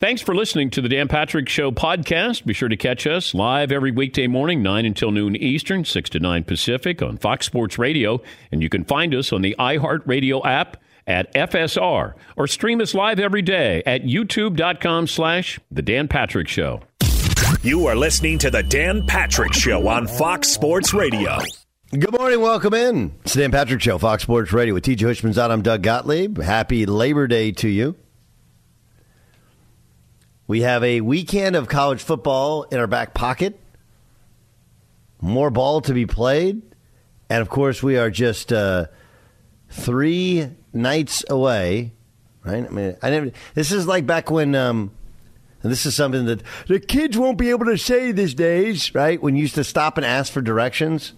Thanks for listening to the Dan Patrick Show podcast. Be sure to catch us live every weekday morning, 9 until noon Eastern, 6 to 9 Pacific on Fox Sports Radio. And you can find us on the iHeartRadio app at FSR or stream us live every day at youtube.com slash The Dan Patrick Show. You are listening to the Dan Patrick Show on Fox Sports Radio. Good morning. Welcome in. It's the Dan Patrick Show, Fox Sports Radio with TJ Houshmandzadeh. I'm Doug Gottlieb. Happy Labor Day to you. We have a weekend of college football in our back pocket. More ball to be played. And of course, we are just uh, three nights away, right? I mean, I never, this is like back when, um, and this is something that the kids won't be able to say these days, right? When you used to stop and ask for directions.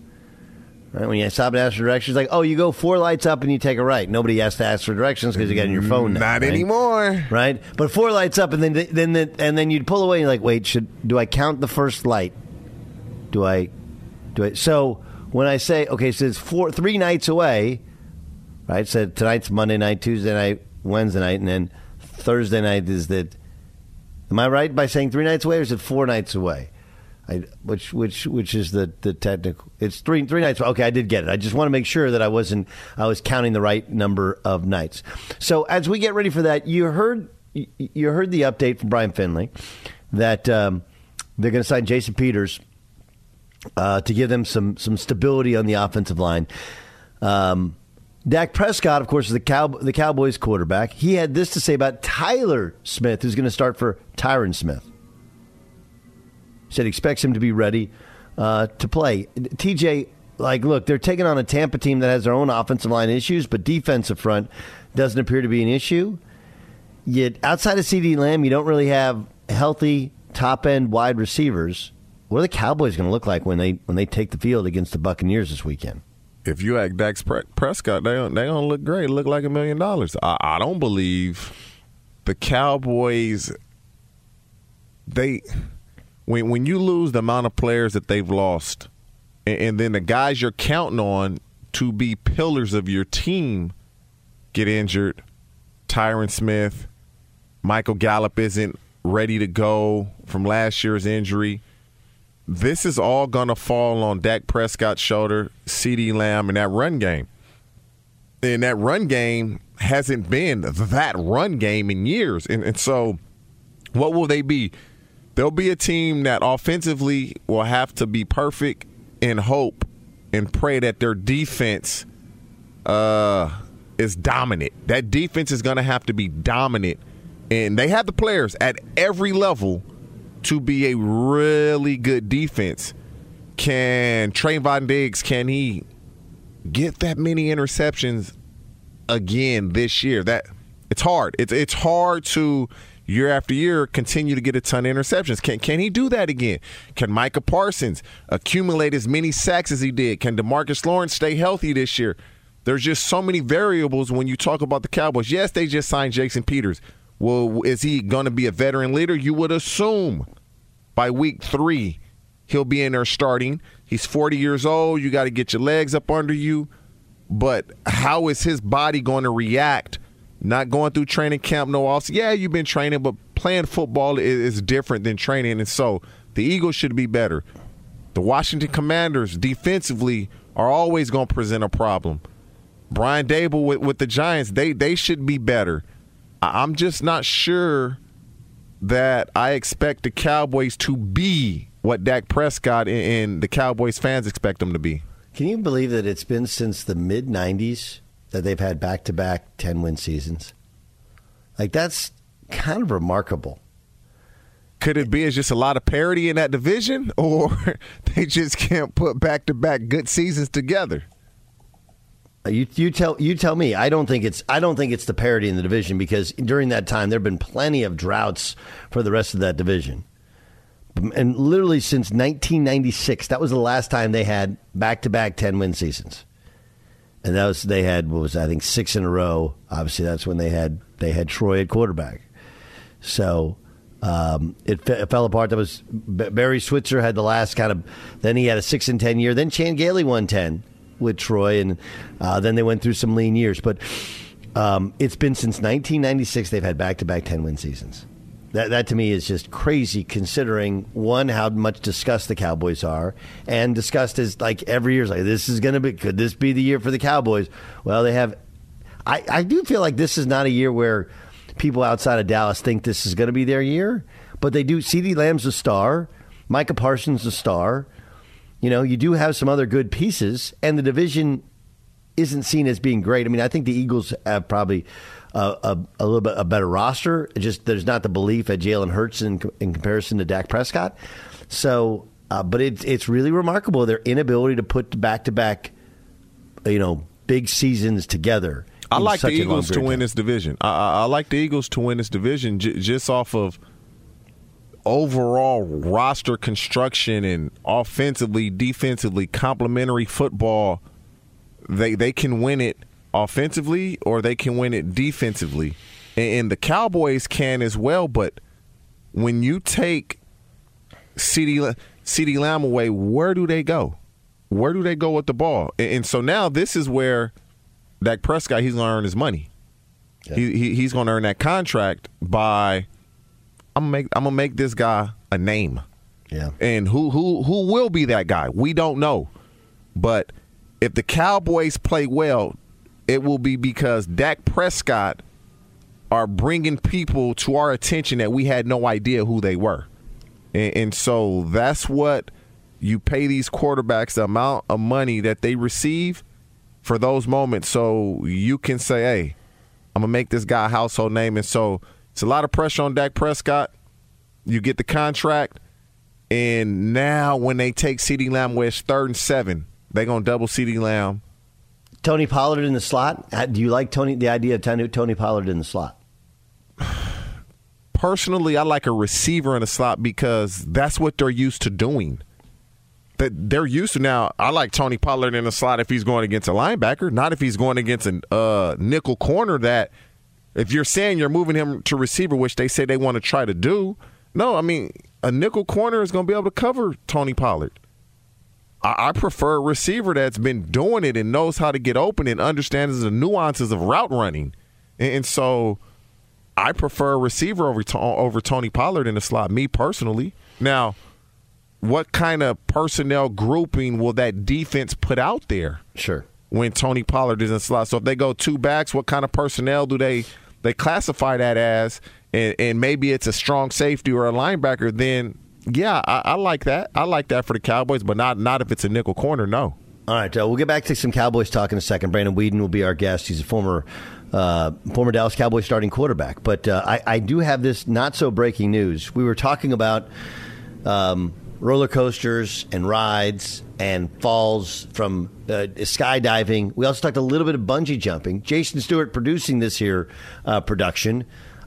Right, when you stop and ask for directions, like, oh, you go four lights up and you take a right. Nobody has to ask for directions because you got in your phone mm, now. Not right? anymore. right? But four lights up, and then then then and then you'd pull away. and you're like, wait, should do I count the first light? Do I do I? So when I say okay, so it's four three nights away, right? So tonight's Monday night, Tuesday night, Wednesday night, and then Thursday night is that. Am I right by saying three nights away, or is it four nights away? I, which which which is the the technical? It's three three nights. Okay, I did get it. I just want to make sure that I wasn't I was counting the right number of nights. So as we get ready for that, you heard you- heard the update from Brian Finley that um, they're going to sign Jason Peters uh, to give them some some stability on the offensive line. Um, Dak Prescott, of course, is the Cow- the Cowboys quarterback. He had this to say about Tyler Smith, who's going to start for Tyron Smith said he expects him to be ready uh, to play. TJ, like, look, they're taking on a Tampa team that has their own offensive line issues, but defensive front doesn't appear to be an issue. Yet outside of CeeDee Lamb, you don't really have healthy top end wide receivers. What are the Cowboys going to look like when they when they take the field against the Buccaneers this weekend? If you act Dak Prescott, they don't, they don't look great. Look like a million dollars. I, I don't believe the Cowboys. They when when you lose the amount of players that they've lost, and, and then the guys you're counting on to be pillars of your team get injured. Tyron Smith, Michael Gallup isn't ready to go from last year's injury. This is all going to fall on Dak Prescott's shoulder, CeeDee Lamb, and that run game. And that run game hasn't been that run game in years. And, and so, what will they be? They'll be a team that offensively will have to be perfect and hope and pray that their defense uh, is dominant. That defense is going to have to be dominant. And they have the players at every level to be a really good defense. can Trevon Diggs can he get that many interceptions again this year? That it's hard. It's it's hard to year after year continue to get a ton of interceptions. Can can he do that again? Can Micah Parsons accumulate as many sacks as he did? Can Demarcus Lawrence stay healthy this year? There's just so many variables when you talk about the Cowboys. Yes, they just signed Jason Peters. Well, is he going to be a veteran leader? You would assume by week three he'll be in there starting. He's 40 years old. You got to get your legs up under you. But how is his body going to react? Not going through training camp, no off. Yeah, you've been training, but playing football is, is different than training. And so the Eagles should be better. The Washington Commanders defensively are always going to present a problem. Brian Daboll with, with the Giants, they they should be better. I'm just not sure that I expect the Cowboys to be what Dak Prescott and the Cowboys fans expect them to be. Can you believe that it's been since the mid 90s that they've had back to back 10 win seasons? Like, that's kind of remarkable. Could it be as just a lot of parity in that division, or they just can't put back to back good seasons together? Uh, you you tell you tell me. I don't think it's I don't think it's the parity in the division because during that time there have been plenty of droughts for the rest of that division. And literally since 1996, that was the last time they had back-to-back 10-win seasons. And that was they had what was I think 6 in a row. Obviously that's when they had they had Troy at quarterback. So um, it, it, fell apart. That was Barry Switzer had the last kind of. Then he had a six and ten year. Then Chan Gailey won ten with Troy, and uh, then they went through some lean years. But um, it's been since 1996 they've had back to back 10 win seasons. That, that to me is just crazy considering one how much discussed the Cowboys are and discussed is like every year is like this is going to be could this be the year for the Cowboys? Well, they have I, I do feel like this is not a year where people outside of Dallas think this is going to be their year, but they do. CeeDee Lamb's a star, Micah Parsons a star. You know, you do have some other good pieces, and the division isn't seen as being great. I mean, I think the Eagles have probably a, a, a little bit a better roster. Just there's not the belief at Jalen Hurts in, in comparison to Dak Prescott. So, uh, but it's it's really remarkable their inability to put back to back, you know, big seasons together. I like the Eagles to win this division. I, I, I, like the Eagles to win this division j- just off of overall roster construction and offensively, defensively, complementary football, they they can win it offensively or they can win it defensively. And, and the Cowboys can as well, but when you take CD CeeDee Lamb away, where do they go? Where do they go with the ball? And, and so now this is where Dak Prescott he's going to earn his money. Yeah. He, he, he's going to earn that contract by I'm gonna make I'm gonna make this guy a name. Yeah. And who who who will be that guy? We don't know. But if the Cowboys play well, it will be because Dak Prescott are bringing people to our attention that we had no idea who they were. And, and so that's what you pay these quarterbacks the amount of money that they receive for those moments so you can say, hey, I'm going to make this guy a household name. And so it's a lot of pressure on Dak Prescott. You get the contract, and now when they take CeeDee Lamb, where it's third and seven, they're gonna double CeeDee Lamb. Tony Pollard in the slot. Do you like Tony? The idea of Tony Pollard in the slot? Personally, I like a receiver in the slot because that's what they're used to doing. That they're used to now. I like Tony Pollard in the slot if he's going against a linebacker, not if he's going against a uh, nickel corner that if you're saying you're moving him to receiver, which they say they want to try to do, no, I mean a nickel corner is going to be able to cover Tony Pollard. I, I, prefer a receiver that's been doing it and knows how to get open and understands the nuances of route running, and, and so I prefer a receiver over over Tony Pollard in the slot. Me personally, now. What kind of personnel grouping will that defense put out there? Sure when Tony Pollard is in slot. So if they go two backs, what kind of personnel do they they classify that as, and, and maybe it's a strong safety or a linebacker, then yeah, I, I, like that. I like that for the Cowboys, but not not if it's a nickel corner. No. All right, uh, we'll get back to some Cowboys talk in a second. Brandon Weeden will be our guest. He's a former uh, former Dallas Cowboys starting quarterback. But uh, I, I, do have this not so breaking news. We were talking about um, roller coasters and rides and falls from uh, skydiving. We also talked a little bit of bungee jumping. Jason Stewart producing this here uh, production.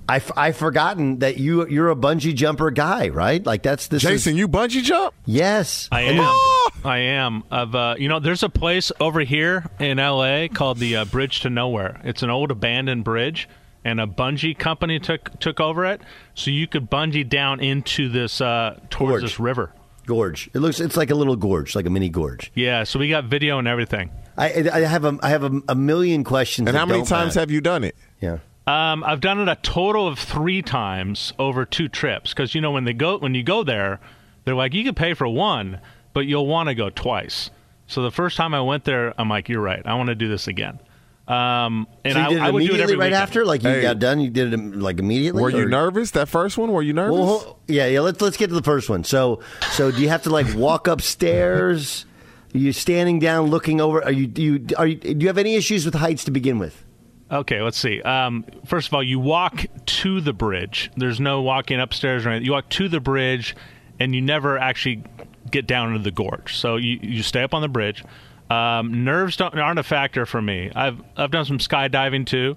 I f- I forgotten that you you're a bungee jumper guy, right? Like that's this. Jason, is, you bungee jump? yes, I And- am. I am. Of uh, you know, there's a place over here in L.A. called the uh, Bridge to Nowhere. It's an old abandoned bridge, and a bungee company took took over it, so you could bungee down into this uh, towards Gorge. this river. gorge. It looks it's like a little gorge, like a mini gorge. Yeah, so we got video and everything. I I have a I have a, a million questions. And how many times matter. have you done it? yeah? Um, I've done it a total of three times over two trips because you know when they go when you go there, they're like you can pay for one, but you'll want to go twice. So the first time I went there, I'm like, you're right. I want to do this again. Um, and so you I, did it I would do it immediately every right weekend. after, like you Hey. got done. You did it like immediately. Were you nervous that first one? Were you nervous? Well, yeah, yeah. Let's let's get to the first one. So, so do you have to like walk upstairs? Are you standing down, looking over? Are you do you are you do you have any issues with heights to begin with? Okay, let's see. Um, first of all, you walk to the bridge. There's no walking upstairs or anything. You walk to the bridge, and you never actually get down into the gorge. So you, you stay up on the bridge. Um, nerves don't, aren't a factor for me. I've I've done some skydiving too.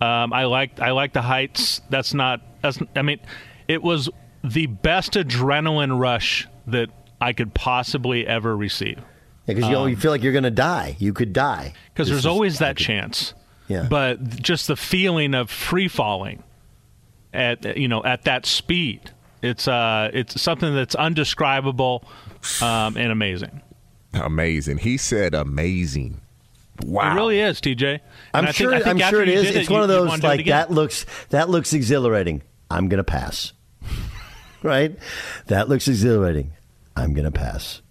Um, I like I like the heights. That's not. That's. I mean, it was the best adrenaline rush that I could possibly ever receive. Because you, know, you feel like you're going to die. You could die because there's always that chance. Yeah. But just the feeling of free falling at you know at that speed, it's uh it's something that's undescribable um, and amazing. Amazing. He said amazing. Wow. It really is, TJ. And I'm I think- sure. I think I'm after sure it you is. did It's you- one of those wanna do it like that looks that looks exhilarating. I'm going to pass. right? That looks exhilarating. I'm going to pass.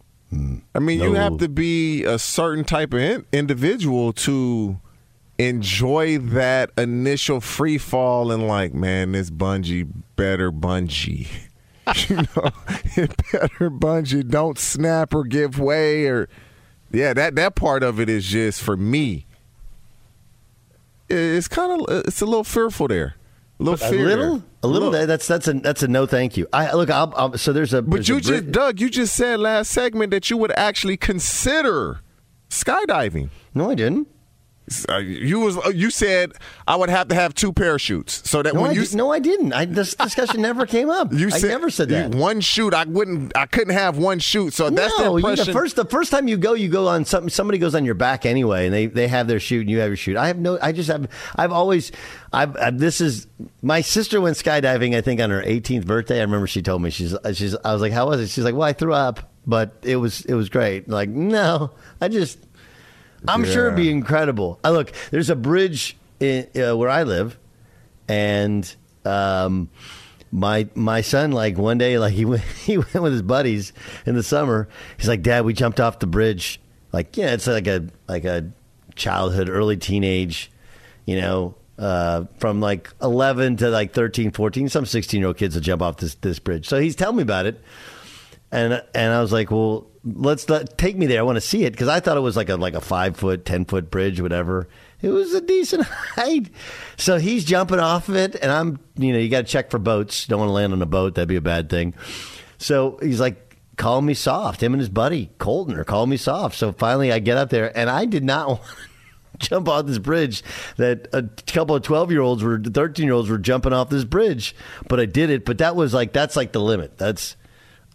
I mean, you have to be a certain type of in- individual to enjoy that initial free fall and like, man, this bungee better bungee. you know, it better bungee. Don't snap or give way or yeah, that that part of it is just for me. It's kind of it's a little fearful there. A little A little, a little. Look. That's that's a that's a no. Thank you. I look. I'll, I'll, so there's a. But there's you a just, bri- Doug, you just said last segment that you would actually consider skydiving. No, I didn't. Uh, you was uh, you said I would have to have two parachutes so that No, when I you di- no, I didn't. I, this discussion never came up. you I never said you- that. one shoot I wouldn't I couldn't have one shoot so that's the no, you, impression the first the first time you go, you go on something. Somebody goes on your back anyway, and they, they have their shoot, and you have your shoot. I have no. I just have. I've always. I've. i this is my sister went skydiving. I think on her 18th birthday. I remember she told me she's. She's. I was like, how was it? She's like, well, I threw up, but it was it was great. Like, no, I just. I'm sure it'd be incredible. I look. There's a bridge in, uh, where I live, and um, my my son like one day like he went he went with his buddies in the summer. He's like, Dad, we jumped off the bridge. Like, yeah, it's like a like a childhood, early teenage, you know, uh, from like 11 to like 13, 14. Some 16 year old kids will jump off this this bridge. So he's telling me about it, and and I was like, well, let's let, take me there. I want to see it because I thought it was like a like a five foot, ten foot bridge, whatever. It was a decent height. So he's jumping off of it, and I'm, you know, you got to check for boats. Don't want to land on a boat; that'd be a bad thing. So he's like, "Call me soft." Him and his buddy Colton are calling me soft. So finally, I get up there, and I did not. want to Jump off this bridge that a couple of 12 year olds were 13 year olds were jumping off this bridge, but I did it. But that was like, that's like the limit. That's,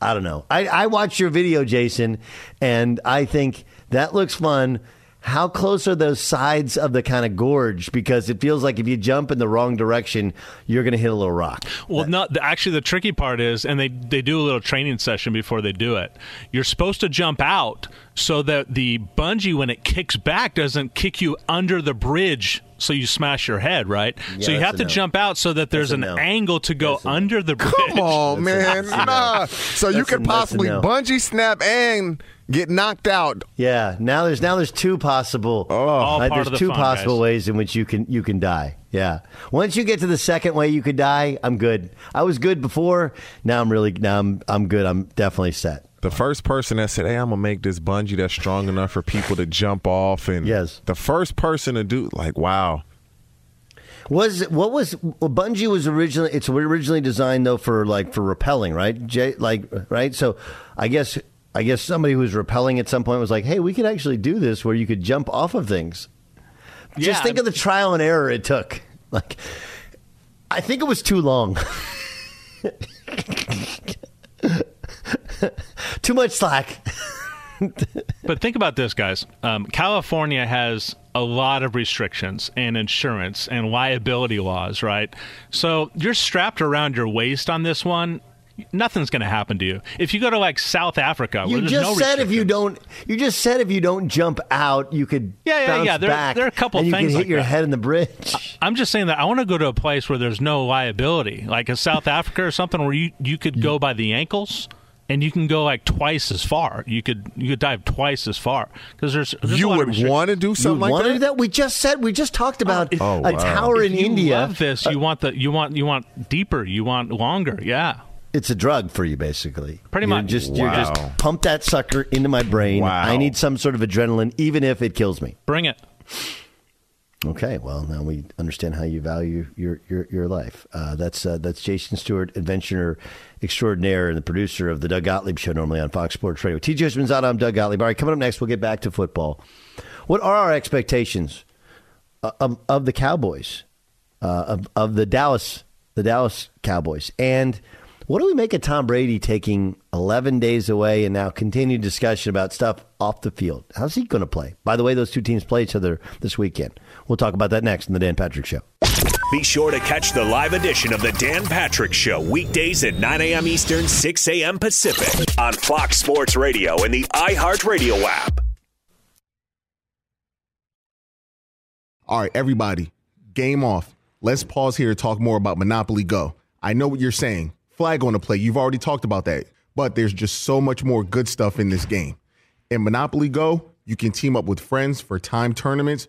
I don't know. I, I watched your video, Jason, and I think that looks fun. How close are those sides of the kind of gorge? Because it feels like if you jump in the wrong direction, you're going to hit a little rock. Well, not actually. The tricky part is, and they they do a little training session before they do it. You're supposed to jump out so that the bungee, when it kicks back, doesn't kick you under the bridge, so you smash your head. Right. Yeah, so you have to no. jump out so that there's an no. angle to go That's under the bridge. Come on, man. Nah. So you That's a- could possibly no. bungee snap and get knocked out. Yeah, now there's now there's two possible. All uh, there's the two fun, possible guys. ways in which you can you can die. Yeah, once you get to the second way you could die, I'm good. I was good before. Now I'm really now I'm I'm good. I'm definitely set. The first person that said, "Hey, I'm gonna make this bungee that's strong enough for people to jump off," and Yes. the first person to do like, wow, Was what was well, bungee was originally it's originally designed though for like for repelling, right? Jay, like right. So I guess I guess somebody who was repelling at some point was like, hey, we could actually do this where you could jump off of things. Yeah, Just think of the trial and error it took. Like, I think it was too long. too much slack. But think about this, guys. Um, California has a lot of restrictions and insurance and liability laws, right? So you're strapped around your waist on this one. Nothing's going to happen to you. If you go to like South Africa, where You there's just no said if you don't, you just said if you don't jump out, you could Yeah, yeah, yeah. There- there are a couple and you things could hit like your that. head in the bridge. I'm just saying that I want to go to a place where there's no liability, like a South Africa or something, where you you could go by the ankles and you can go like twice as far. You could you could dive twice as far because there's, there's you a lot would want to do You something like want to that? do that? We just said we just talked oh. about Oh, a wow. tower If in you India. love this. Uh, you want the you want you want deeper. You want longer. Yeah. It's a drug for you, basically. Pretty You're much. Just you're just pump that sucker into my brain. Wow. I need some sort of adrenaline, even if it kills me. Bring it. Okay, well now we understand how you value your your, your life. Uh, that's uh, that's Jason Stewart, adventurer extraordinaire, and the producer of the Doug Gottlieb Show, normally on Fox Sports Radio. TJ Houshmandzadeh, I'm Doug Gottlieb. All right, coming up next, we'll get back to football. What are our expectations uh, of, of the Cowboys, uh, of of the Dallas the Dallas Cowboys, and what do we make of Tom Brady taking 11 days away and now continued discussion about stuff off the field? How's he going to play? By the way, those two teams play each other this weekend. We'll talk about that next in the Dan Patrick Show. Be sure to catch the live edition of the Dan Patrick Show weekdays at 9 a.m. Eastern, 6 a.m. Pacific on Fox Sports Radio and the iHeartRadio app. All right, everybody, game off. Let's pause here to talk more about Monopoly Go. I know what you're saying. Flag on the play. You've already talked about that. But there's just so much more good stuff in this game. In Monopoly Go, you can team up with friends for time tournaments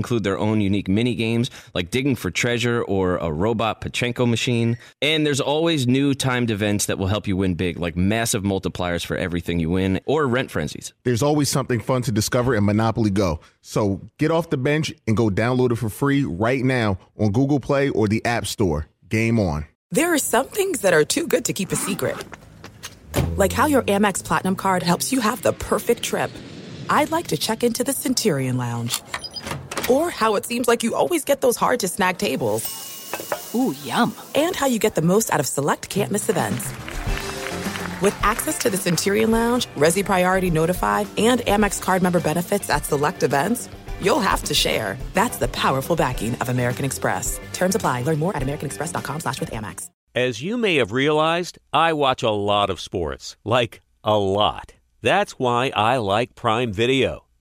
include their own unique mini games like digging for treasure or a robot Pachinko machine. And there's always new timed events that will help you win big, like massive multipliers for everything you win or rent frenzies. There's always something fun to discover in Monopoly Go. So get off the bench and go download it for free right now on Google Play or the App Store. Game on. There are some things that are too good to keep a secret. Like how your Amex Platinum card helps you have the perfect trip. I'd like to check into the Centurion Lounge. Or how it seems like you always get those hard to snag tables. Ooh, yum. And how you get the most out of select can't miss events. With access to the Centurion Lounge, Resy Priority Notified, and Amex card member benefits at select events, you'll have to share. That's the powerful backing of American Express. Terms apply. Learn more at americanexpress.com slash with Amex. As you may have realized, I watch a lot of sports. Like, a lot. That's why I like Prime Video.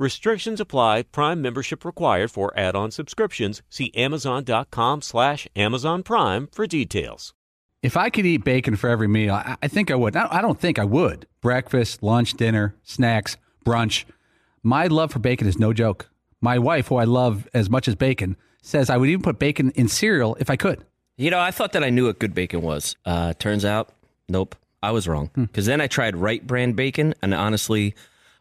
Restrictions apply. Prime membership required for add-on subscriptions. See Amazon.com slash Amazon Prime for details. If I could eat bacon for every meal, I, I think I would. I I don't think I would. Breakfast, lunch, dinner, snacks, brunch. My love for bacon is no joke. My wife, who I love as much as bacon, says I would even put bacon in cereal if I could. You know, I thought that I knew what good bacon was. Uh, turns out, nope, I was wrong. Because then I tried Wright Brand bacon, and honestly,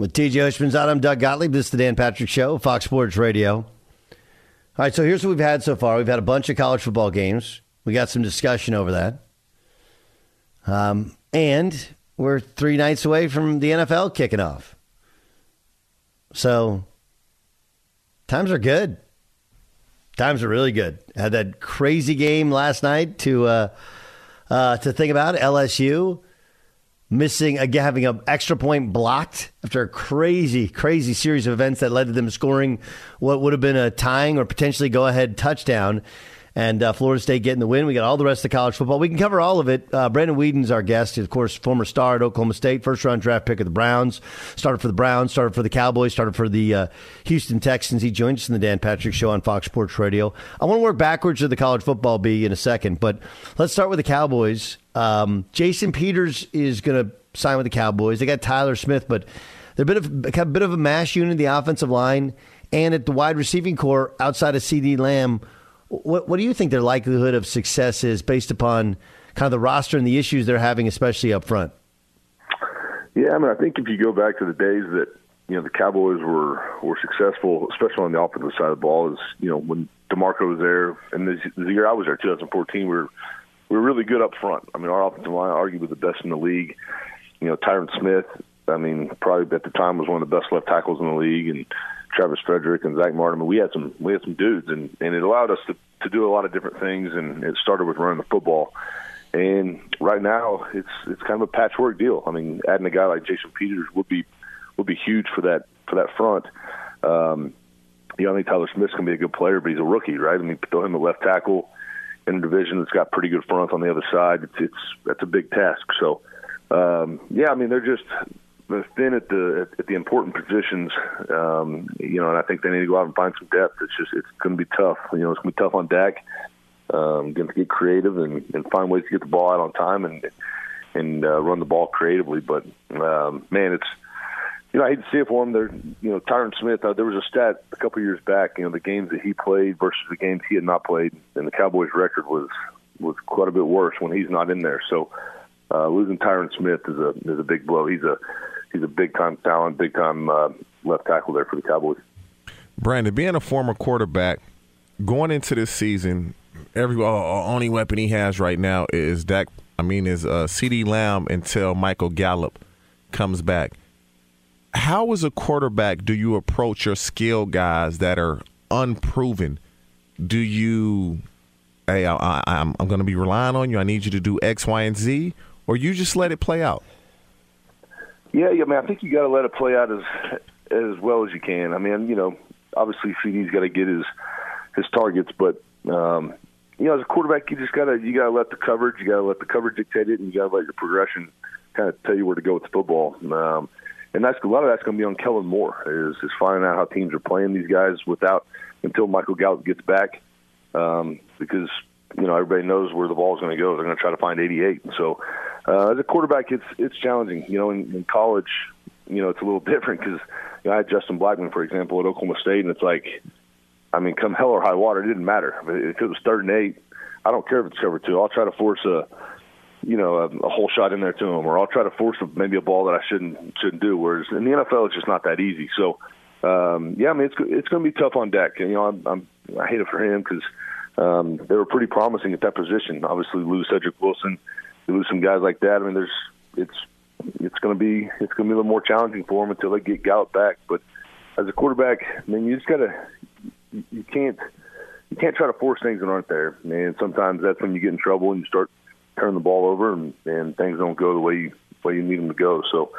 With TJ Houshmandzadeh, I'm Doug Gottlieb. This is the Dan Patrick Show, Fox Sports Radio. All right, so here's what we've had so far. We've had a bunch of college football games. We got some discussion over that. Um, and we're three nights away from the NFL kicking off. So times are good. Times are really good. Had that crazy game last night to uh, uh, to think about. LSU missing again, having an extra point blocked after a crazy, crazy series of events that led to them scoring what would have been a tying or potentially go ahead touchdown. And uh, Florida State getting the win. We got all the rest of the college football. We can cover all of it. Uh, Brandon Weeden's our guest. Of course, former star at Oklahoma State, first round draft pick of the Browns. Started for the Browns, started for the Cowboys, started for the uh, Houston Texans. He joins us in the Dan Patrick Show on Fox Sports Radio. I want to work backwards to the college football B in a second, but let's start with the Cowboys. Um, Jason Peters is going to sign with the Cowboys. They got Tyler Smith, but they're a bit of a bit of a mash unit, in the offensive line, and at the wide receiving core outside of CeeDee Lamb. What, what do you think their likelihood of success is based upon kind of the roster and the issues they're having, especially up front? Yeah, I mean, I think if you go back to the days that you know the Cowboys were were successful, especially on the offensive side of the ball, is you know when Demarco was there, and the, the year I was there, 2014, we were we were really good up front. I mean, our offensive line arguably the best in the league. You know, Tyron Smith, I mean, probably at the time was one of the best left tackles in the league, and Travis Frederick and Zach Martin. I mean, we had some we had some dudes, and and it allowed us to to do a lot of different things. And it started with running the football. And right now, it's it's kind of a patchwork deal. I mean, adding a guy like Jason Peters would be would be huge for that for that front. Um, you know, I think Tyler Smith's to be a good player, but he's a rookie, right? I mean, throw him a left tackle in a division that's got pretty good front on the other side. It's, it's that's a big task. So, um, yeah, I mean, they're just thin at the at the important positions, um, you know, and I think they need to go out and find some depth. It's just it's going to be tough. You know, it's going to be tough on Dak. Um, going to get creative and, and find ways to get the ball out on time and and uh, run the ball creatively. But um, man, it's you know I hate to see it for him. There, you know, Tyron Smith. Uh, there was a stat a couple years back. You know, the games that he played versus the games he had not played, and the Cowboys' record was was quite a bit worse when he's not in there. So uh, losing Tyron Smith is a is a big blow. He's a he's a big time talent, big time uh, left tackle there for the Cowboys. Brandon, being a former quarterback, going into this season, every uh, only weapon he has right now is Dak. I mean, is uh, CeeDee Lamb until Michael Gallup comes back. How, as a quarterback, do you approach your skill guys that are unproven? Do you, hey, I, I, I'm, I'm going to be relying on you. I need you to do X, Y, and Z, or you just let it play out? Yeah, yeah, mean, I think you got to let it play out as as well as you can. I mean, you know, obviously CeeDee's got to get his his targets, but um, you know, as a quarterback, you just gotta you gotta let the coverage, you gotta let the coverage dictate it, and you gotta let your progression kind of tell you where to go with the football. Um, and that's a lot of that's going to be on Kellen Moore is is finding out how teams are playing these guys without until Michael Gallup gets back, um, because you know everybody knows where the ball's going to go. They're going to try to find 88. So uh, as a quarterback, it's it's challenging. You know, in, in college, you know, it's a little different because you know, I had Justin Blackmon, for example, at Oklahoma State, and it's like, I mean, come hell or high water, it didn't matter if it was third and eight. I don't care if it's cover two. I'll try to force a, you know, a, a whole shot in there to him, or I'll try to force maybe a ball that I shouldn't shouldn't do. Whereas in the NFL, it's just not that easy. So, um, yeah, I mean, it's it's going to be tough on Dak. And, you know, I'm, I'm I hate it for him because um, they were pretty promising at that position. Obviously, lose Cedric Wilson, you lose some guys like that. I mean, there's it's it's going to be it's going to be a little more challenging for them until they get Gallup back. But as a quarterback, I mean, you just got to you can't you can't try to force things that aren't there. And sometimes that's when you get in trouble and you start turning the ball over and, and things don't go the way you way you need them to go. So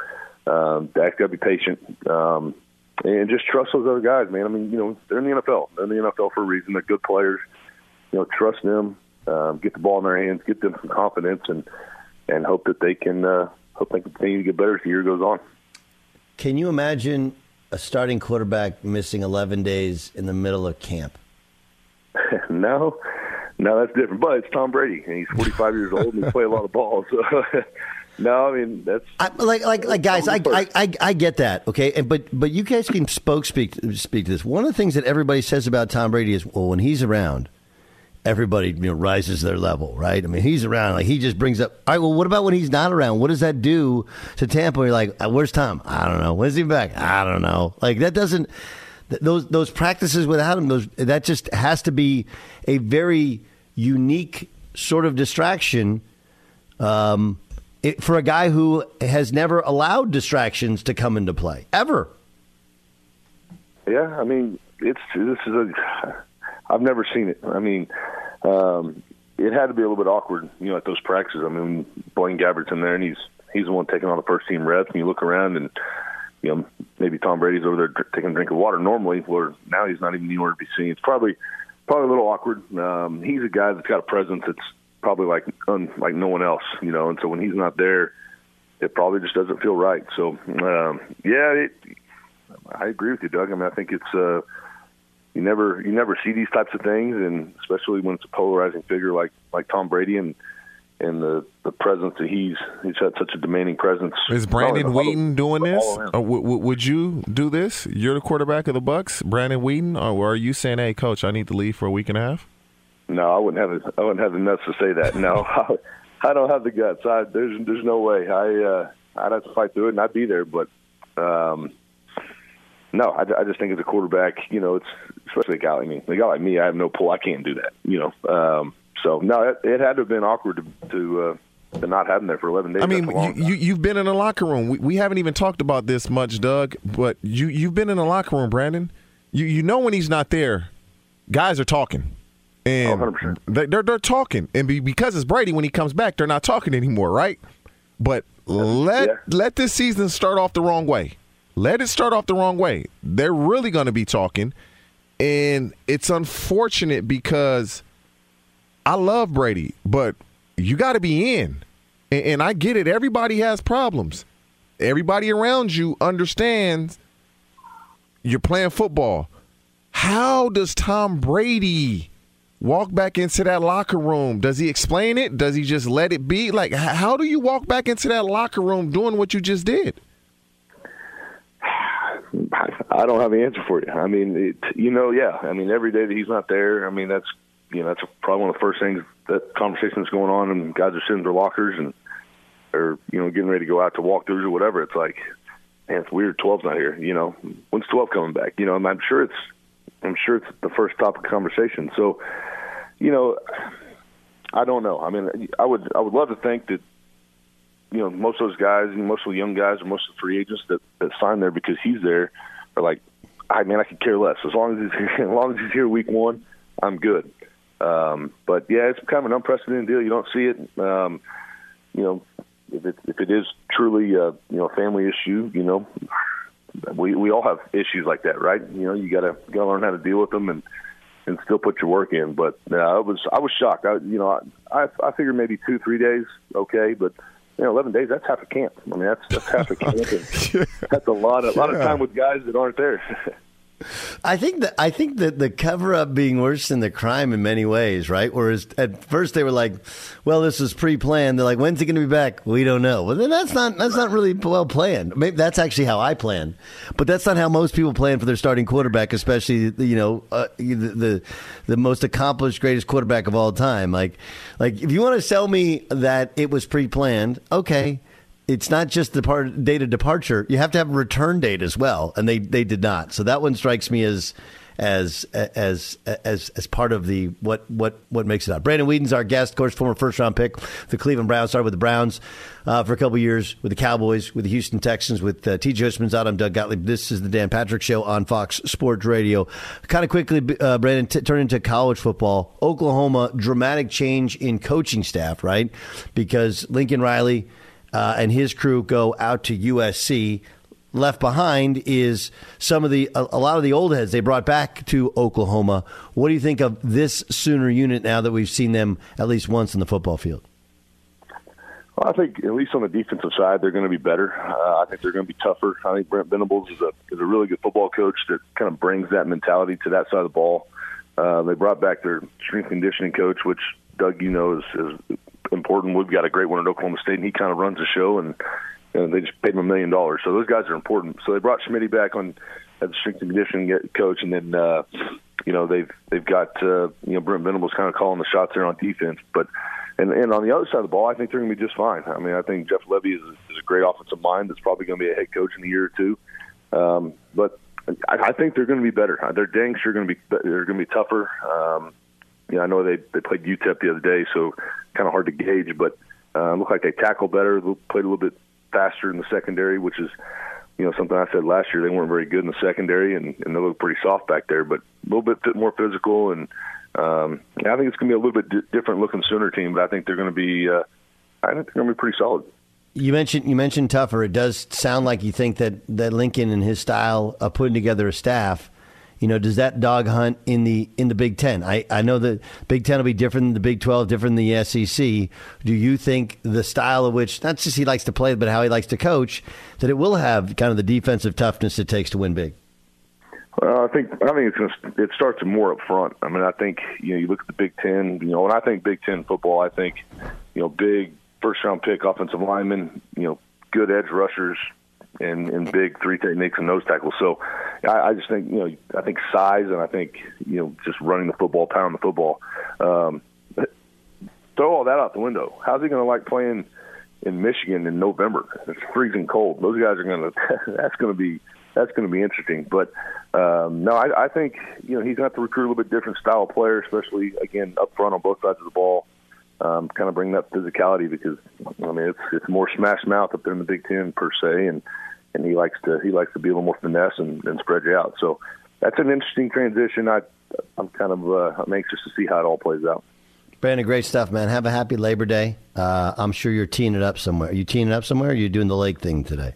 um, Dak's got to be patient um, and just trust those other guys, man. I mean, you know, they're in the NFL. They're in the NFL for a reason. They're good players. You know, trust them. um, get the ball in their hands, get them some confidence, and and hope that they can uh, hope they continue to get better as the year goes on. Can you imagine a starting quarterback missing 11 days in the middle of camp? no, no, that's different. But it's Tom Brady, and he's 45 years old, and he play a lot of balls. So, no, I mean that's I, like, like, like, guys. I, I, I, I get that. Okay, and but, but you guys can spoke speak speak to this. One of the things that everybody says about Tom Brady is, well, when he's around, everybody you know rises their level, right? I mean, he's around, like he just brings up. All right, well, what about when he's not around? What does that do to Tampa? You're like, uh, where's Tom? I don't know. When's he back? I don't know. Like that doesn't. th- Those those practices without him, those that just has to be a very unique sort of distraction. Um, it, for a guy who has never allowed distractions to come into play ever. Yeah, I mean, it's this is a. I've never seen it. I mean, um, it had to be a little bit awkward, you know, at those practices. I mean, Blaine Gabbert's in there, and he's he's the one taking all the first team reps. And you look around, and you know, maybe Tom Brady's over there taking a drink of water normally, where now he's not even anywhere to be seen. It's probably probably a little awkward. Um, he's a guy that's got a presence that's probably like un, like no one else, you know. And so when he's not there, it probably just doesn't feel right. So um, yeah, it, I agree with you, Doug. I mean, I think it's uh, you never you never see these types of things, and especially when it's a polarizing figure like like Tom Brady and and the the presence that he's he's had such a demanding presence. Is Not only in Brandon Weeden doing this? all w- w- would you do this? You're the quarterback of the Bucs, Brandon Weeden, or are you saying, "Hey, coach, I need to leave for a week and a half"? No, I wouldn't have the, I wouldn't have the nuts to say that. No, I, I don't have the guts. I, there's there's no way. I uh, I'd have to fight through it, and I'd be there. But um, no, I, I just think as a quarterback, you know, it's especially a guy like me. A guy like me, I have no pull. I can't do that. You know, um, so no, it, it had to have been awkward to to, uh, to not have him there for 11 days. I mean, That's a long you, you you've been in the locker room. We, we haven't even talked about this much, Doug. But you you've been in the locker room, Brandon. You you know when he's not there, guys are talking, and they, they're they're talking, and be, because it's Brady, when he comes back, they're not talking anymore, right? But let let this season start off the wrong way. Let it start off the wrong way. They're really going to be talking, and it's unfortunate because I love Brady, but you got to be in. And, and I get it. Everybody has problems. Everybody around you understands you're playing football. How does Tom Brady walk back into that locker room? Does he explain it? Does he just let it be? Like, how do you walk back into that locker room doing what you just did? I don't have the answer for you. I mean, it, you know, yeah. I mean, every day that he's not there, I mean, that's you know, that's probably one of the first things that conversation's going on, and guys are sitting in their lockers and or you know getting ready to go out to walkthroughs or whatever. It's like, man, it's weird. 12's not here. You know, when's 12 coming back? You know, and I'm sure it's I'm sure it's the first topic of conversation. So, you know, I don't know. I mean, I would I would love to think that you know most of those guys, most of the young guys, or most of the free agents that that sign there because he's there are like, I mean, I could care less as long as he's here, as long as he's here week one, I'm good. Um, but yeah, it's kind of an unprecedented deal. You don't see it. Um, you know, if it if it is truly a you know a family issue, you know, we we all have issues like that, right? You know, you gotta gotta learn how to deal with them and and still put your work in. But uh, I was I was shocked. I you know I I figured maybe two three days okay, but you know eleven days that's half a camp. I mean that's that's half a camp. And that's a lot a lot of time with guys that aren't there. I think that I think that the cover up being worse than the crime in many ways, right? Whereas at first they were like, "Well, this was pre planned." They're like, "When's he going to be back?" We don't know. Well, then that's not that's not really well planned. Maybe that's actually how I plan, but that's not how most people plan for their starting quarterback, especially you know uh, the, the the most accomplished, greatest quarterback of all time. Like, like if you want to sell me that it was pre planned, okay it's not just the part date of departure. You have to have a return date as well, and they they did not. So that one strikes me as as as as as part of the what what what makes it up. Brandon Weeden's our guest, of course, former first round pick, the Cleveland Browns. Started with the Browns uh, for a couple years, with the Cowboys, with the Houston Texans, with uh, T.J. Houshmandzadeh. I'm Doug Gottlieb. This is the Dan Patrick Show on Fox Sports Radio. Kind of quickly, uh, Brandon, t- turn into college football. Oklahoma dramatic change in coaching staff, right? Because Lincoln Riley uh, and his crew go out to USC. left behind is some of the a, a lot of the old heads they brought back to Oklahoma. What do you think of this Sooner unit now that we've seen them at least once in the football field? Well, I think at least on the defensive side, they're going to be better. Uh, I think they're going to be tougher. I think Brent Venables is a is a really good football coach that kind of brings that mentality to that side of the ball. Uh, they brought back their strength conditioning coach, which Doug, you know, is, is We've got a great one at Oklahoma State, and he kind of runs the show, and, and they just paid him a million dollars. So those guys are important. So they brought Schmidt back on as the strength and conditioning coach, and then uh, you know they've they've got uh, you know Brent Venables kind of calling the shots there on defense, but. And, and on the other side of the ball, I think they're going to be just fine. I mean, I think Jeff Lebby is, is a great offensive mind that's probably going to be a head coach in a year or two. Um, but I, I think they're going to be better. They're dang sure going to be they're going to be tougher. Um, you know, I know they they played UTEP the other day, so kind of hard to gauge. But uh, look like they tackle better. Played a little bit faster in the secondary, which is you know something I said last year. They weren't very good in the secondary, and, and they look pretty soft back there. But a little bit more physical, and um, I think it's going to be a little bit di- different looking Sooner team. But I think they're going to be uh, I think they're going to be pretty solid. You mentioned you mentioned tougher. It does sound like you think that that Lincoln and his style of putting together a staff. You know, does that dog hunt in the in the Big Ten? I, I know the Big Ten will be different than the Big Twelve, different than the SEC. Do you think the style of which not just he likes to play, but how he likes to coach, that it will have kind of the defensive toughness it takes to win big? Well, I think I think it's gonna, it starts more up front. I mean, I think you know you look at the Big Ten. You know, when I think Big Ten football, I think you know big first round pick offensive linemen, you know, good edge rushers, and, and big three techniques and nose tackles. So I, I just think, you know, I think size and I think, you know, just running the football, pounding the football. Um, throw all that out the window. How's he going to like playing in Michigan in November? It's freezing cold. Those guys are going to, that's going to be, that's going to be interesting. But um, no, I, I think, you know, he's going to have to recruit a little bit different style of player, especially, again, up front on both sides of the ball um, kind of bring that physicality because I mean it's it's more smash mouth up there in the Big Ten per se, and and he likes to he likes to be a little more finesse and, and spread you out. So that's an interesting transition. I I'm kind of uh, I'm anxious to see how it all plays out. Brandon, great stuff, man. Have a happy Labor Day. Uh, I'm sure you're teeing it up somewhere. Are you teeing it up somewhere? Or are you doing the lake thing today?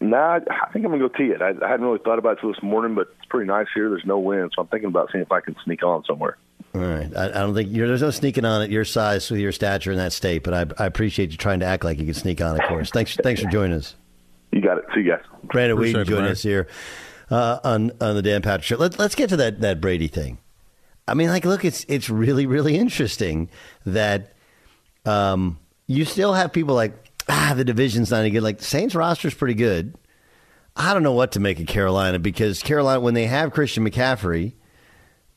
Nah, I think I'm gonna go tee it. I, I hadn't really thought about it till this morning, but it's pretty nice here. There's no wind, so I'm thinking about seeing if I can sneak on somewhere. All right. I, I don't think there's no sneaking on at your size with your stature in that state, but I, I appreciate you trying to act like you can sneak on. Of course. Thanks. thanks for joining us. You got it. See you guys. Brandon Weeden joining us here uh, on on the Dan Patrick Show. Let, let's get to that that Brady thing. I mean, like, look, it's it's really really interesting that um, you still have people like ah the division's not any good. Like Saints roster's pretty good. I don't know what to make of Carolina because Carolina when they have Christian McCaffrey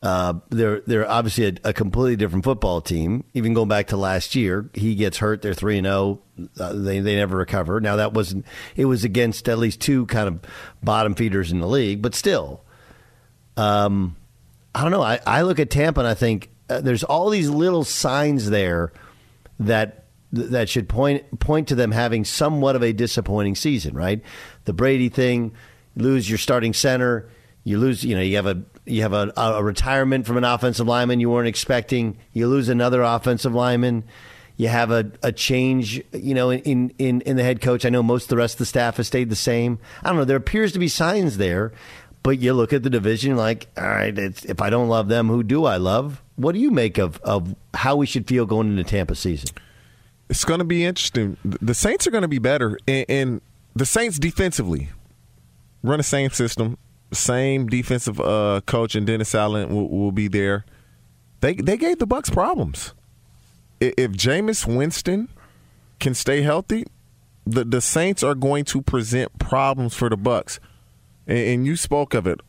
uh, they're they're obviously a, a, completely different football team. Even going back to last year, he gets hurt. They're three and zero. Uh, they they never recover. Now that wasn't. It was against at least two kind of bottom feeders in the league, but still, um, I don't know. I, I look at Tampa and I think uh, there's all these little signs there that that should point point to them having somewhat of a disappointing season. Right, the Brady thing, lose your starting center you lose, you know, you have a you have a, a retirement from an offensive lineman you weren't expecting. You lose another offensive lineman. You have a, a change, you know, in, in, in the head coach. I know most of the rest of the staff has stayed the same. I don't know. There appears to be signs there, but you look at the division like, all right, if I don't love them, who do I love? What do you make of, of how we should feel going into Tampa season? It's going to be interesting. The Saints are going to be better, and, and the Saints defensively run the same system same defensive uh, coach and Dennis Allen will, will, be there. They they gave the Bucs problems. If Jameis Winston can stay healthy, the the Saints are going to present problems for the Bucs. And, and you spoke of it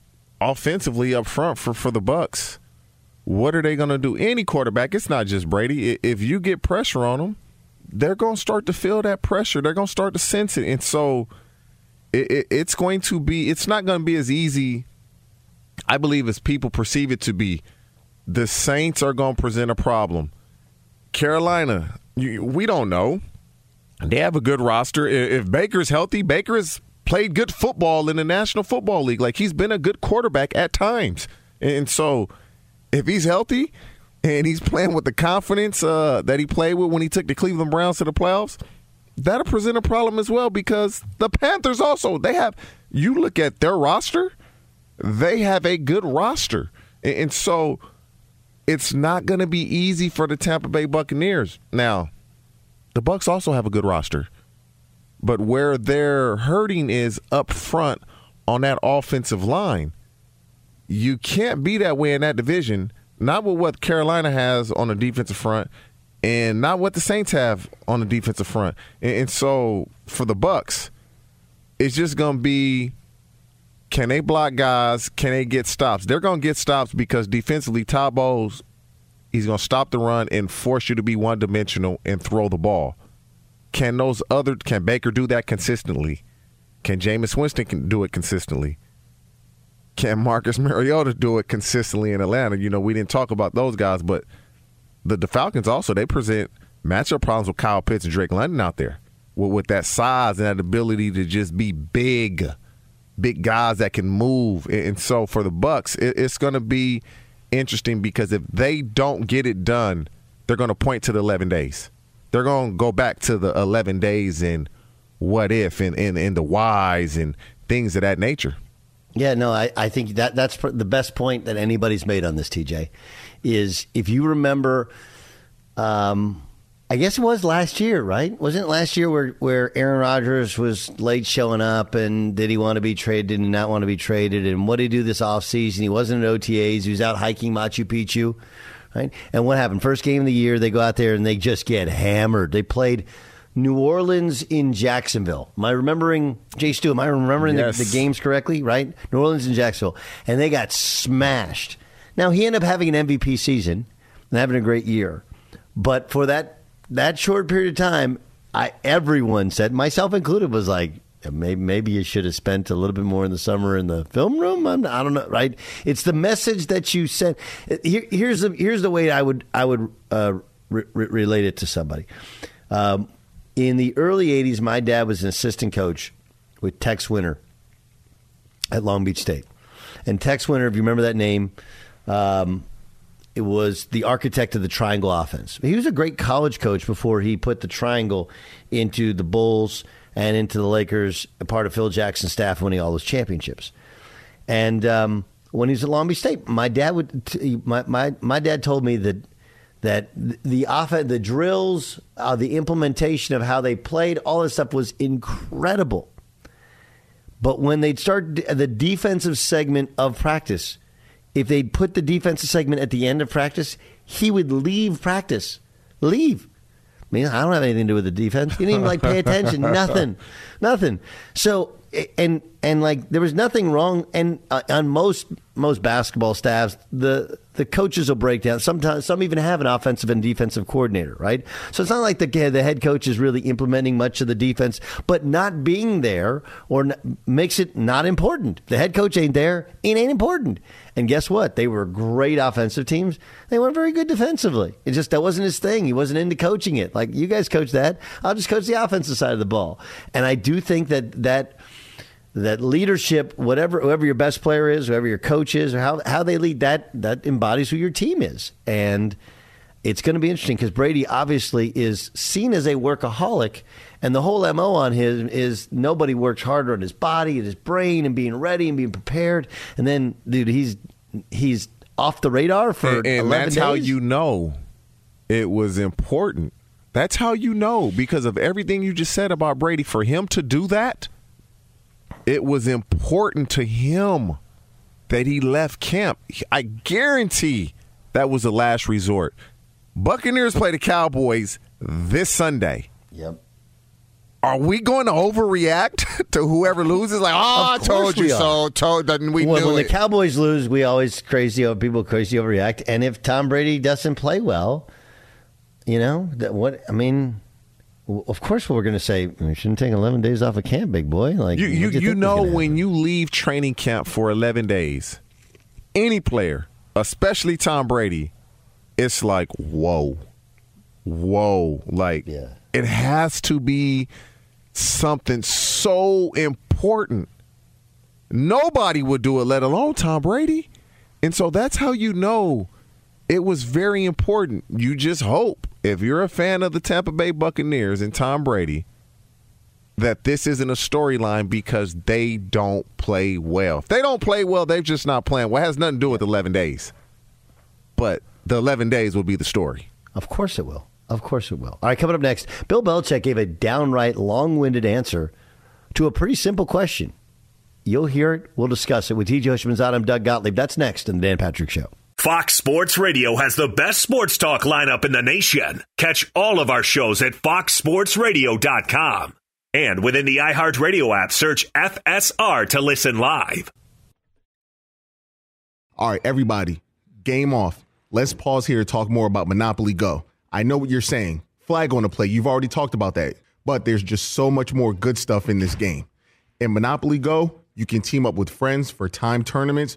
offensively up front for for the Bucs. What are they going to do? Any quarterback, it's not just Brady. If you get pressure on them, they're going to start to feel that pressure. They're going to start to sense it, and so it, it, it's going to be it's not going to be as easy i believe as people perceive it to be. The saints are going to present a problem. Carolina you, we don't know. They have a good roster. If baker's healthy baker has played good football in the national football league. Like he's been a good quarterback at times. And so if he's healthy and he's playing with the confidence uh, that he played with when he took the cleveland browns to the playoffs that'll present a problem as well because the Panthers also they have. You look at their roster, they have a good roster, and, so it's not going to be easy for the Tampa Bay Buccaneers. Now, the Bucs also have a good roster, but where they're hurting is up front on that offensive line. You can't be that way in that division. Not with what Carolina has on the defensive front, and not what the Saints have on the defensive front. And, and so for the Bucs, it's just going to be can they block guys? Can they get stops? They're going to get stops because defensively, Todd Bowles, he's going to stop the run and force you to be one dimensional and throw the ball. Can those other can Baker do that consistently? Can Jameis Winston can do it consistently? Can Marcus Mariota do it consistently in Atlanta? You know, we didn't talk about those guys, but the, the Falcons also they present matchup problems with Kyle Pitts and Drake London out there with, with that size and that ability to just be big, big guys that can move. And, and so for the Bucs, it, it's going to be interesting because if they don't get it done, they're going to point to the 11 days. They're going to go back to the 11 days and what if and, and, and the whys and things of that nature. Yeah, no, I, I think that that's the best point that anybody's made on this, TJ. Is if you remember, um, I guess it was last year, right? Wasn't it last year where, where Aaron Rodgers was late showing up and did he want to be traded and not want to be traded? And what did he do this offseason? He wasn't at OTAs. He was out hiking Machu Picchu, right? And what happened? First game of the year, they go out there and they just get hammered. They played New Orleans in Jacksonville. Am I remembering, Jay Stu, am I remembering Yes. the, the games correctly? Right? New Orleans and Jacksonville. And they got smashed. Now, he ended up having an MVP season and having a great year. But for that that short period of time, I everyone said, myself included, was like, maybe maybe you should have spent a little bit more in the summer in the film room. I'm, I don't know, right? It's the message that you sent. Here, here's the here's the way I would I would uh, re- relate it to somebody. Um, in the early '80s, my dad was an assistant coach with Tex Winter at Long Beach State, and Tex Winter, if you remember that name. Um, it was the architect of the triangle offense. He was a great college coach before he put the triangle into the Bulls and into the Lakers, a part of Phil Jackson's staff winning all those championships. And um, when he was at Long Beach State, my dad would t- my, my my dad told me that that the offense, the drills, uh, the implementation of how they played, all this stuff was incredible. But when they'd start the defensive segment of practice, if they'd put the defensive segment at the end of practice, he would leave practice. Leave. I mean, I don't have anything to do with the defense. He didn't even like pay attention. nothing. Nothing. So and and like there was nothing wrong and uh, on most most basketball staffs the the coaches will break down. Sometimes some even have an offensive and defensive coordinator right? So it's not like the the head coach is really implementing much of the defense but not being there or makes it not important. The head coach ain't there it ain't important. And guess what? They were great offensive teams. They weren't very good defensively. It just that wasn't his thing. He wasn't into coaching it. Like you guys coach that. I'll just coach the offensive side of the ball. And I do think that that that leadership, whatever whoever your best player is, whoever your coach is, or how how they lead, that that embodies who your team is, and it's going to be interesting because Brady obviously is seen as a workaholic, and the whole mo on him is nobody works harder on his body and his brain and being ready and being prepared, and then dude, he's he's off the radar for and, and 11 that's days. how you know it was important. That's how you know because of everything you just said about Brady. For him to do that, it was important to him that he left camp. I guarantee that was the last resort. Buccaneers play the Cowboys this Sunday. Yep. Are we going to overreact to whoever loses? Like, oh, I told you so. Told that we when, knew when it. the Cowboys lose, we always crazy over people crazy overreact. And if Tom Brady doesn't play well, you know that what I mean. Of course, we're going to say we shouldn't take eleven days off of camp, big boy. Like you you, what'd you know when you leave training camp for 11 days any player especially tom brady it's like whoa whoa like it has to be something so important. Nobody would do it let alone tom brady. And so that's how you know it was very important you just hope if you're a fan of the tampa bay buccaneers and tom brady that this isn't a storyline because they don't play well. If they don't play well, they're just not playing well. It has nothing to do with 11 days. But the 11 days will be the story. Of course it will. Of course it will. All right, coming up next, Bill Belichick gave a downright long winded answer to a pretty simple question. You'll hear it. We'll discuss it with TJ Houshmandzadeh. I'm Doug Gottlieb. That's next in the Dan Patrick Show. Fox Sports Radio has the best sports talk lineup in the nation. Catch all of our shows at foxsportsradio.com. And within the iHeartRadio app, search FSR to listen live. All right, everybody, game off. Let's pause here to talk more about Monopoly Go. I know what you're saying. Flag on the play. You've already talked about that. But there's just so much more good stuff in this game. In Monopoly Go, you can team up with friends for time tournaments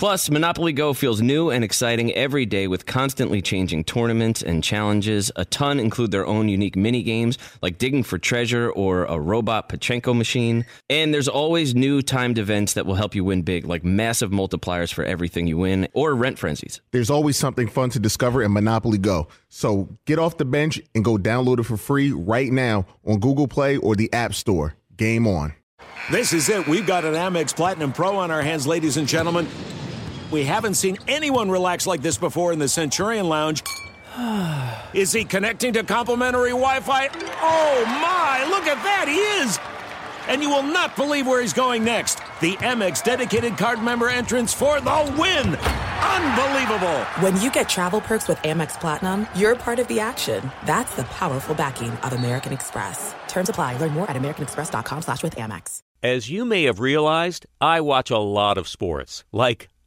Plus, Monopoly Go feels new and exciting every day with constantly changing tournaments and challenges. A ton include their own unique mini games like digging for treasure or a robot Pachinko machine. And there's always new timed events that will help you win big, like massive multipliers for everything you win or rent frenzies. There's always something fun to discover in Monopoly Go. So get off the bench and go download it for free right now on Google Play or the App Store. Game on. This is it. We've got an Amex Platinum Pro on our hands, ladies and gentlemen. We haven't seen anyone relax like this before in the Centurion Lounge. Is he connecting to complimentary Wi Fi? Oh my, look at that, he is! And you will not believe where he's going next. The Amex dedicated card member entrance for the win! Unbelievable! When you get travel perks with Amex Platinum, you're part of the action. That's the powerful backing of American Express. Terms apply. Learn more at americanexpress.com slash with Amex. As you may have realized, I watch a lot of sports. Like,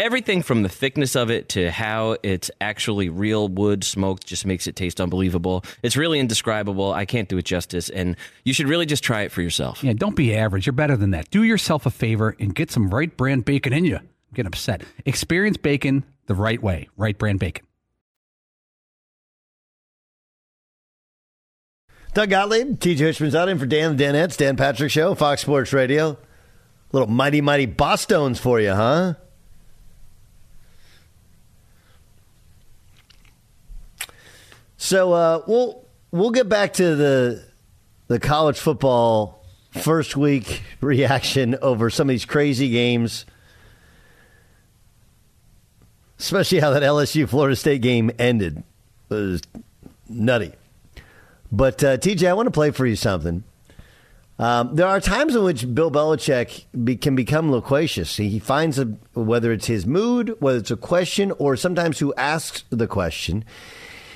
Everything from the thickness of it to how it's actually real wood smoked just makes it taste unbelievable. It's really indescribable. I can't do it justice, and you should really just try it for yourself. Yeah, don't be average. You're better than that. Do yourself a favor and get some Wright Brand bacon in you. Get upset. Experience bacon the right way. Wright Brand bacon. Doug Gottlieb, TJ Houshmandzadeh in for Dan the Danettes, Dan Patrick Show, Fox Sports Radio. Little mighty mighty Bosstones for you, huh? So uh, we'll we'll get back to the the college football first week reaction over some of these crazy games, especially how that LSU Florida State game ended. It was nutty. But uh, TJ, I want to play for you something. Um, there are times in which Bill Belichick be, can become loquacious. He finds a, whether it's his mood, whether it's a question, or sometimes who asks the question.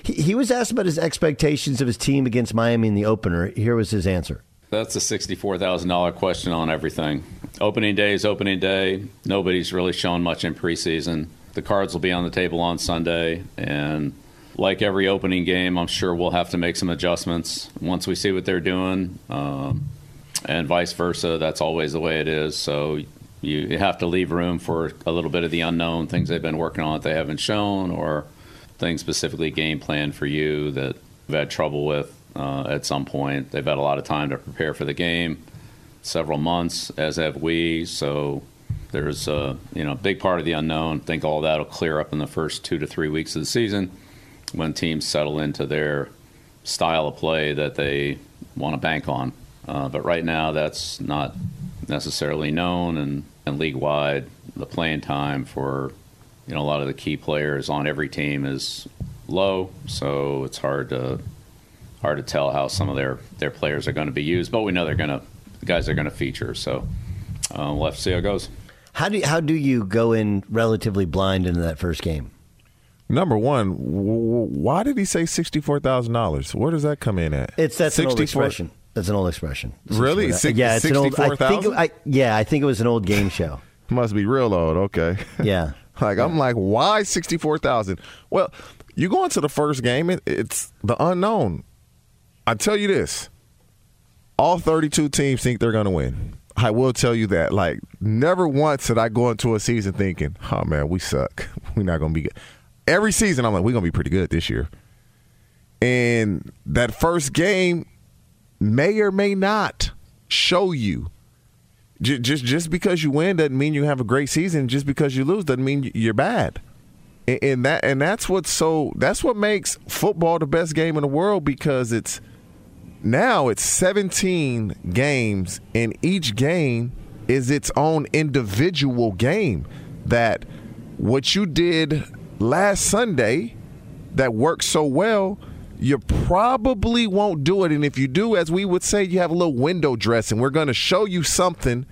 He, was asked about his expectations of his team against Miami in the opener. Here was his answer. that's a sixty-four thousand dollar question on everything. Opening day is opening day. Nobody's really shown much in preseason. The cards will be on the table on Sunday, and like every opening game, I'm sure we'll have to make some adjustments once we see what they're doing, um, and vice versa. That's always the way it is. So you have to leave room for a little bit of the unknown things they've been working on that they haven't shown, or things specifically game plan for you that you've had trouble with uh, at some point. They've had a lot of time to prepare for the game, several months, as have we. So there's a you know big part of the unknown. I think all that will clear up in the first two to three weeks of the season when teams settle into their style of play that they want to bank on. Uh, but right now, that's not necessarily known, and, and league wide, the playing time for you know a lot of the key players on every team is low, so it's hard to hard to tell how some of their their players are going to be used. But we know they're going to the guys are going to feature, so uh, we'll have to see how it goes. How do how do you go in relatively blind into that first game? Number one, w- why did he say sixty-four thousand dollars? Where does that come in at? It's that's an old expression. That's an old expression. Really? Six- yeah, it's an old. I think. 64,000? I, yeah, I think it was an old game show. Must be real old. Okay. Yeah. like I'm like, why sixty-four thousand? Well, you go into the first game, it, it's the unknown. I tell you this: all thirty-two teams think they're going to win. I will tell you that. Like, never once did I go into a season thinking, "Oh man, we suck. We're not going to be good." Every season, I'm like, "We're going to be pretty good this year." And that first game may or may not show you just just because you win doesn't mean you have a great season. Just because you lose doesn't mean you're bad. And, and that and that's what's so that's what makes football the best game in the world because it's now it's 17 games and each game is its own individual game that what you did last Sunday that worked so well you probably won't do it and if you do as we would say you have a little window dressing we're going to show you something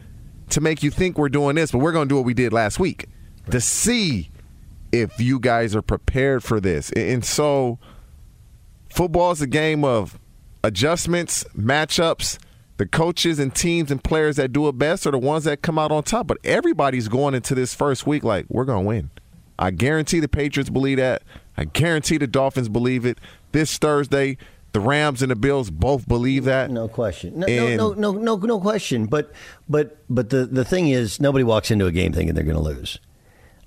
to make you think we're doing this but we're going to do what we did last week to see if you guys are prepared for this and and so football is a game of adjustments, matchups. The coaches and teams and players that do it best are the ones that come out on top. But everybody's going into this first week like, we're going to win. I guarantee the Patriots believe that. I guarantee the Dolphins believe it. This Thursday, the Rams and the Bills both believe that. No question. No, And- no, no, no, no, no question. But, but, but the the thing is, nobody walks into a game thinking they're going to lose.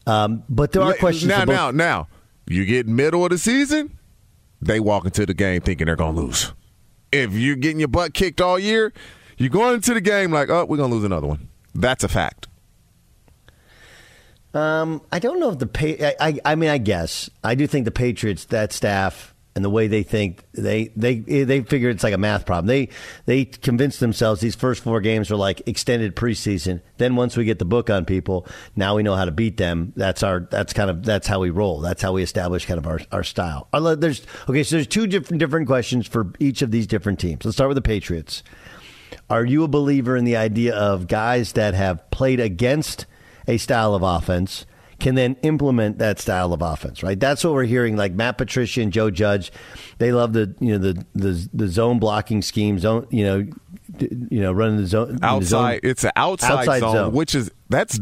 Um, but there are questions. Now, now, now, you get middle of the season, they walk into the game thinking they're going to lose. If you're getting your butt kicked all year, you're going into the game like, oh, we're going to lose another one. That's a fact. Um, I don't know if the pa- I, I, I mean, I guess I do think the Patriots, that staff, and the way they think, they they they figure it's like a math problem. They they convince themselves these first four games are like extended preseason. Then once we get the book on people, now we know how to beat them. That's our that's kind of that's how we roll. That's how we establish kind of our our style. There's okay, so there's two different different questions for each of these different teams. Let's start with the Patriots. Are you a believer in the idea of guys that have played against a style of offense can then implement that style of offense? Right. That's what we're hearing. Like Matt Patricia and Joe Judge, they love the you know the the, the zone blocking scheme. Zone you know you know running the zone the outside. zone- it's an outside, zone, which is that's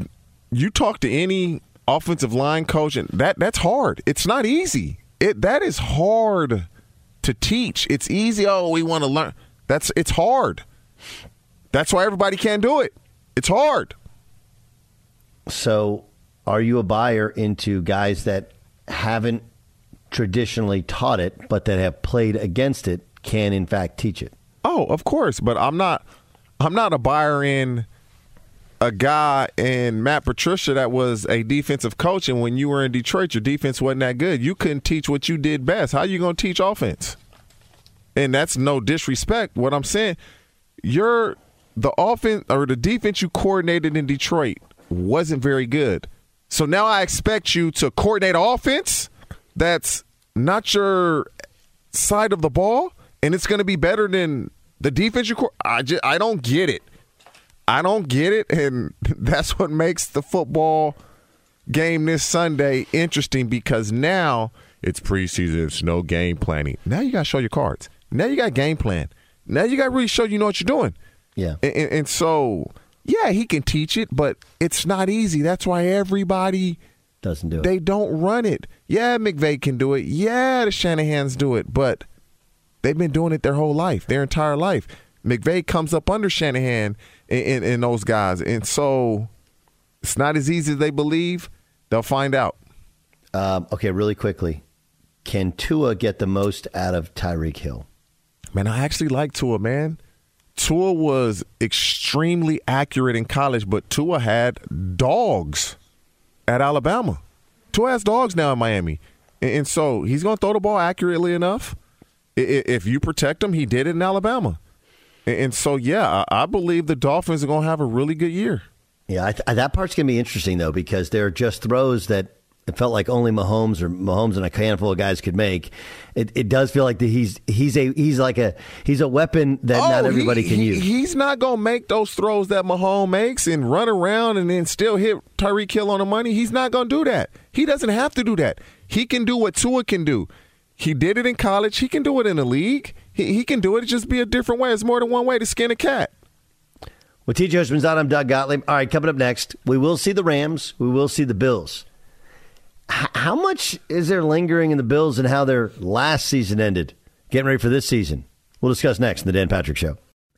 you talk to any offensive line coach, and that that's hard. It's not easy. It that is hard to teach. It's easy. Oh, we want to learn. That's it's hard. That's why everybody can't do it. It's hard. So, are you a buyer into guys that haven't traditionally taught it, but that have played against it, can in fact teach it? Oh, of course, but I'm not. I'm not a buyer in a guy in Matt Patricia that was a defensive coach, and when you were in Detroit, your defense wasn't that good. You couldn't teach what you did best. How are you going to teach offense? And that's no disrespect. What I'm saying, you're the offense or the defense you coordinated in Detroit wasn't very good. So now I expect you to coordinate offense that's not your side of the ball, and it's going to be better than the defense you. co- I just, I don't get it. I don't get it, and that's what makes the football game this Sunday interesting because now it's preseason. It's no game planning. Now you got to show your cards. Now you got game plan. Now you got to really show you know what you're doing. Yeah. And, and, and so, yeah, he can teach it, but it's not easy. That's why everybody doesn't do it. They don't run it. Yeah, McVay can do it. Yeah, the Shanahan's do it, but they've been doing it their whole life, their entire life. McVay comes up under Shanahan and, and, those guys, and so it's not as easy as they believe. They'll find out. Um, okay, really quickly, can Tua get the most out of Tyreek Hill? Man, I actually like Tua, man. Tua was extremely accurate in college, but Tua had dogs at Alabama. Tua has dogs now in Miami. And, so he's going to throw the ball accurately enough. If you protect him, he did it in Alabama. And, so, yeah, I, believe the Dolphins are going to have a really good year. Yeah, th- that part's going to be interesting though because they're just throws that it felt like only Mahomes or Mahomes and a handful of guys could make. It, it does feel like that he's he's a he's like a he's a weapon that oh, not Oh, everybody he- can he- use. He's not going to make those throws that Mahomes makes and run around and then still hit Tyreek Hill on the money. He's not going to do that. He doesn't have to do that. He can do what Tua can do. He did it in college. He can do it in the league. He, he can do it. It just be a different way. It's more than one way to skin a cat. Well, TJ Houshmandzadeh. I'm Doug Gottlieb. All right, coming up next, we will see the Rams. We will see the Bills. How much is there lingering in the Bills and how their last season ended? Getting ready for this season. We'll discuss next in the Dan Patrick Show.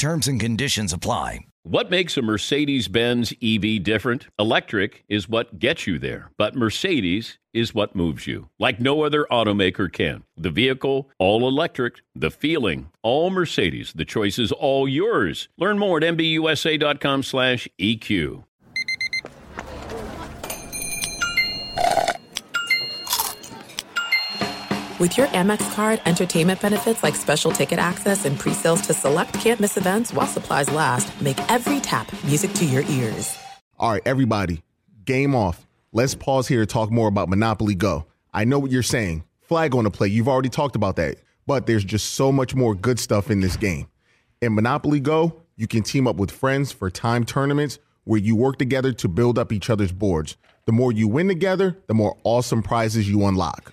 Terms and conditions apply. What makes a Mercedes Benz EV different? Electric is what gets you there, but Mercedes is what moves you, like no other automaker can. The vehicle, all electric, the feeling, all Mercedes. The choice is all yours. Learn more at mbusa.com With your Amex card, entertainment benefits like special ticket access and pre-sales to select campus events while supplies last, make every tap music to your ears. All right, everybody, game off. Let's pause here to talk more about Monopoly Go. I know what you're saying. Flag on the play. You've already talked about that. But there's just so much more good stuff in this game. In Monopoly Go, you can team up with friends for time tournaments where you work together to build up each other's boards. The more you win together, the more awesome prizes you unlock.